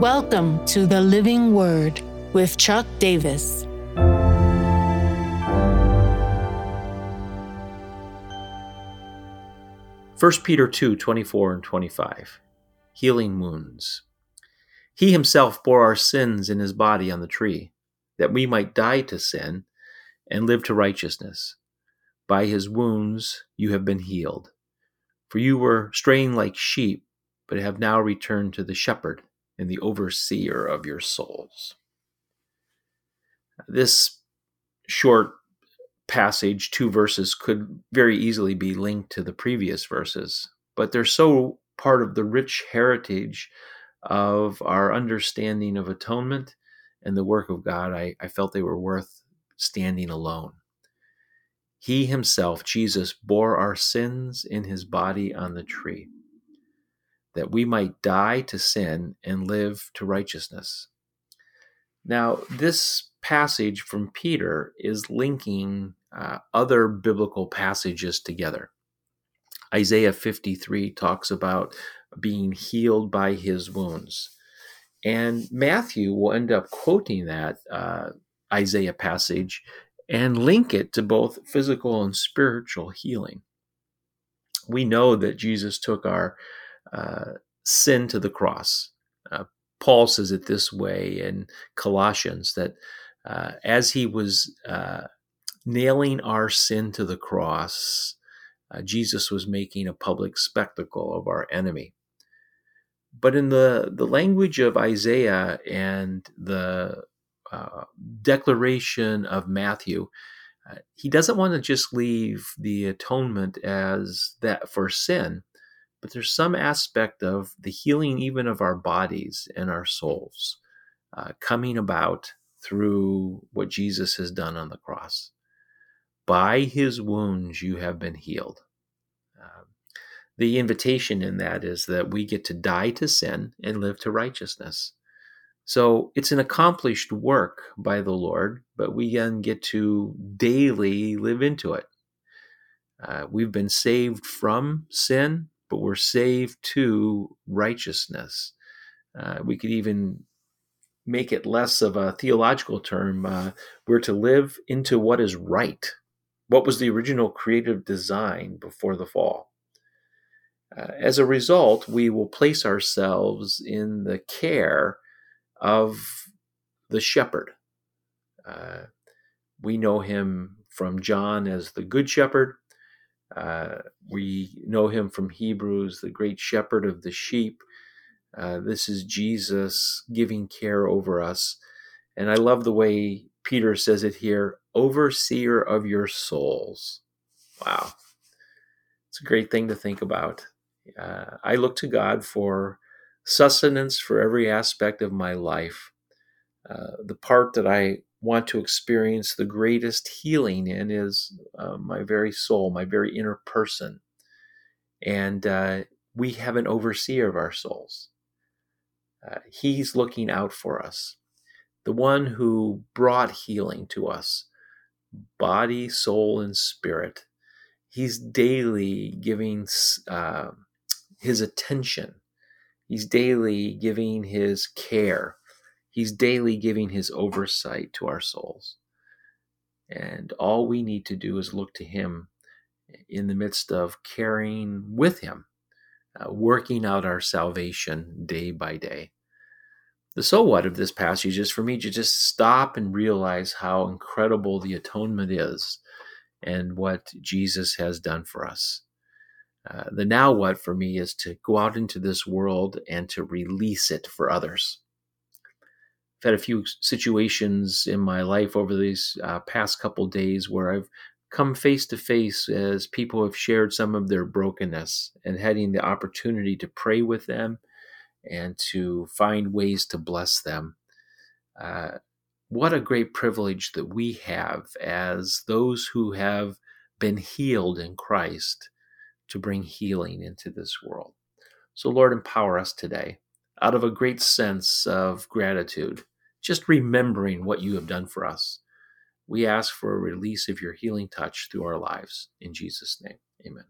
Welcome to the Living Word with Chuck Davis. First Peter 2 24 and 25. Healing wounds. He himself bore our sins in his body on the tree, that we might die to sin and live to righteousness. By his wounds you have been healed. For you were straying like sheep, but have now returned to the shepherd and the overseer of your souls. This short passage, two verses, could very easily be linked to the previous verses, but they're so part of the rich heritage of our understanding of atonement and the work of God, I, I felt they were worth standing alone. He himself, Jesus, bore our sins in his body on the tree that we might die to sin and live to righteousness. Now, this passage from Peter is linking uh, other biblical passages together. Isaiah 53 talks about being healed by his wounds. And Matthew will end up quoting that uh, Isaiah passage and link it to both physical and spiritual healing. We know that Jesus took our uh, sin to the cross. Uh, Paul says it this way in Colossians that uh, as he was uh, nailing our sin to the cross, uh, Jesus was making a public spectacle of our enemy. But in the, the language of Isaiah and the declaration of Matthew, he doesn't want to just leave the atonement as that for sin, but there's some aspect of the healing, even of our bodies and our souls, uh, coming about through what Jesus has done on the cross. By his wounds, you have been healed. Uh, the invitation in that is that we get to die to sin and live to righteousness. So it's an accomplished work by the Lord, but we then get to daily live into it. Uh, we've been saved from sin but we're saved to righteousness. Uh, we could even make it less of a theological term. Uh, we're to live into what is right. What was the original creative design before the fall? Uh, as a result, we will place ourselves in the care of the shepherd. Uh, we know him from John as the good shepherd. Uh, we know him from Hebrews, the great shepherd of the sheep. Uh, this is Jesus giving care over us. And I love the way Peter says it here overseer of your souls. Wow. It's a great thing to think about. Uh, I look to God for sustenance for every aspect of my life. Uh, the part that I want to experience the greatest healing in is uh, my very soul, my very inner person. And uh, we have an overseer of our souls. Uh, he's looking out for us, the one who brought healing to us, body, soul, and spirit. He's daily giving uh, his attention. He's daily giving his care He's daily giving his oversight to our souls. And all we need to do is look to him in the midst of carrying with him, uh, working out our salvation day by day. The so what of this passage is for me to just stop and realize how incredible the atonement is and what Jesus has done for us. Uh, the now what for me is to go out into this world and to release it for others. I've had a few situations in my life over these uh, past couple days where I've come face to face as people have shared some of their brokenness and having the opportunity to pray with them and to find ways to bless them. Uh, what a great privilege that we have as those who have been healed in Christ to bring healing into this world. So, Lord, empower us today out of a great sense of gratitude just remembering what you have done for us. We ask for a release of your healing touch through our lives. In Jesus' name, amen.